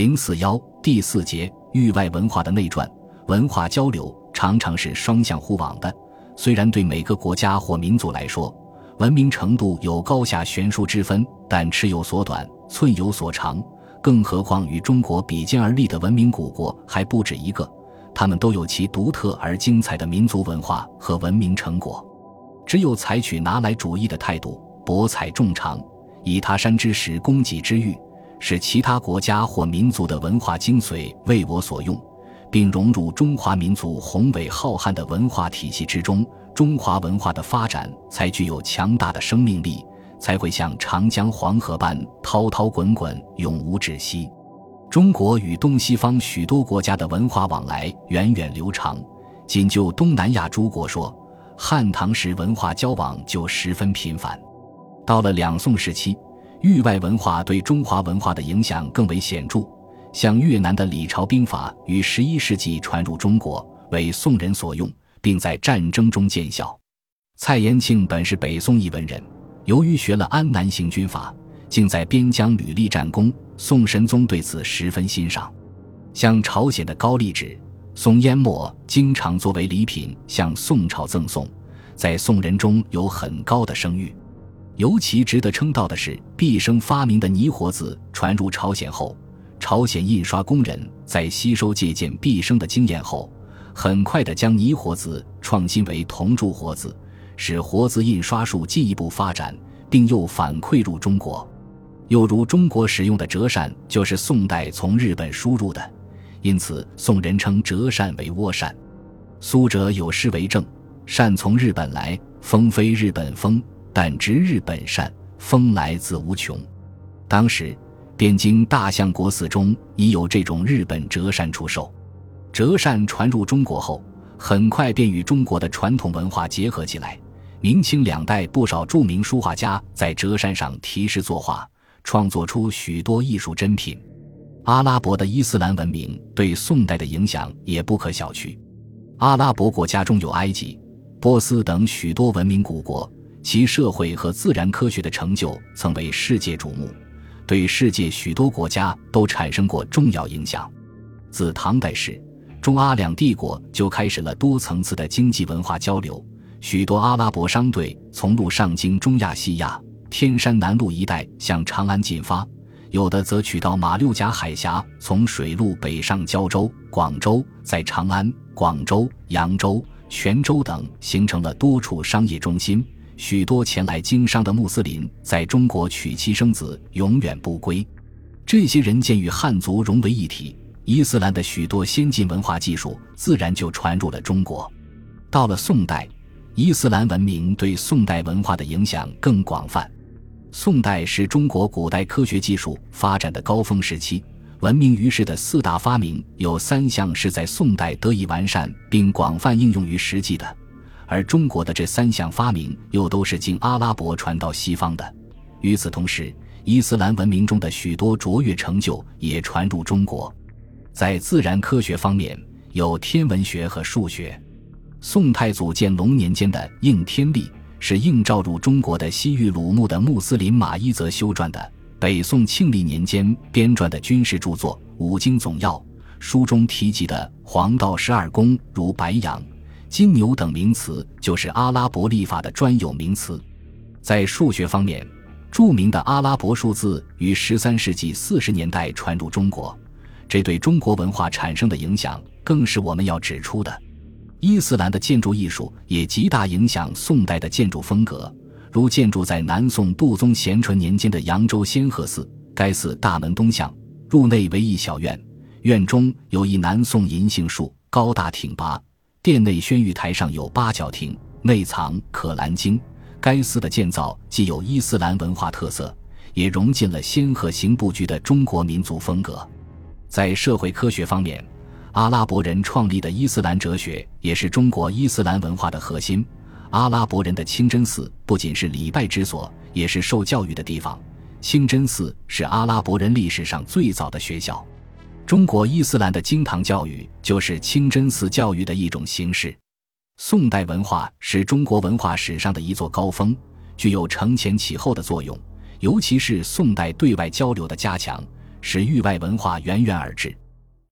零四幺第四节域外文化的内传，文化交流常常是双向互往的。虽然对每个国家或民族来说，文明程度有高下悬殊之分，但尺有所短，寸有所长。更何况与中国比肩而立的文明古国还不止一个，他们都有其独特而精彩的民族文化和文明成果。只有采取拿来主义的态度，博采众长，以他山之石攻己之欲。使其他国家或民族的文化精髓为我所用，并融入中华民族宏伟浩瀚的文化体系之中，中华文化的发展才具有强大的生命力，才会像长江黄河般滔滔滚滚，永无止息。中国与东西方许多国家的文化往来源远流长，仅就东南亚诸国说，汉唐时文化交往就十分频繁，到了两宋时期。域外文化对中华文化的影响更为显著，像越南的李朝兵法于十一世纪传入中国，为宋人所用，并在战争中见效。蔡延庆本是北宋一文人，由于学了安南行军法，竟在边疆屡立战功。宋神宗对此十分欣赏。像朝鲜的高丽纸、宋烟墨，经常作为礼品向宋朝赠送，在宋人中有很高的声誉。尤其值得称道的是，毕生发明的泥活字传入朝鲜后，朝鲜印刷工人在吸收借鉴毕生的经验后，很快地将泥活字创新为铜铸活字，使活字印刷术进一步发展，并又反馈入中国。又如中国使用的折扇，就是宋代从日本输入的，因此宋人称折扇为倭扇。苏辙有诗为证：“扇从日本来，风非日本风。”但值日本善，风来自无穷。当时，汴京大相国寺中已有这种日本折扇出售。折扇传入中国后，很快便与中国的传统文化结合起来。明清两代不少著名书画家在折扇上题诗作画，创作出许多艺术珍品。阿拉伯的伊斯兰文明对宋代的影响也不可小觑。阿拉伯国家中有埃及、波斯等许多文明古国。其社会和自然科学的成就曾为世界瞩目，对世界许多国家都产生过重要影响。自唐代时，中阿两帝国就开始了多层次的经济文化交流。许多阿拉伯商队从陆上经中亚西亚、天山南路一带向长安进发，有的则取道马六甲海峡，从水路北上胶州、广州，在长安、广州、扬州、泉州等形成了多处商业中心。许多前来经商的穆斯林在中国娶妻生子，永远不归。这些人见与汉族融为一体，伊斯兰的许多先进文化技术自然就传入了中国。到了宋代，伊斯兰文明对宋代文化的影响更广泛。宋代是中国古代科学技术发展的高峰时期，闻名于世的四大发明有三项是在宋代得以完善并广泛应用于实际的。而中国的这三项发明又都是经阿拉伯传到西方的。与此同时，伊斯兰文明中的许多卓越成就也传入中国。在自然科学方面，有天文学和数学。宋太祖建隆年间的《应天历》是应召入中国的西域鲁穆的穆斯林马伊泽修撰的。北宋庆历年间编撰的军事著作《五经总要》，书中提及的黄道十二宫如白羊。金牛等名词就是阿拉伯历法的专有名词。在数学方面，著名的阿拉伯数字于十三世纪四十年代传入中国，这对中国文化产生的影响更是我们要指出的。伊斯兰的建筑艺术也极大影响宋代的建筑风格，如建筑在南宋杜宗咸淳年间的扬州仙鹤寺，该寺大门东向，入内为一小院，院中有一南宋银杏树，高大挺拔。殿内宣玉台上有八角亭，内藏《可兰经》。该寺的建造既有伊斯兰文化特色，也融进了仙鹤形布局的中国民族风格。在社会科学方面，阿拉伯人创立的伊斯兰哲学也是中国伊斯兰文化的核心。阿拉伯人的清真寺不仅是礼拜之所，也是受教育的地方。清真寺是阿拉伯人历史上最早的学校。中国伊斯兰的经堂教育就是清真寺教育的一种形式。宋代文化是中国文化史上的一座高峰，具有承前启后的作用。尤其是宋代对外交流的加强，使域外文化源源而至。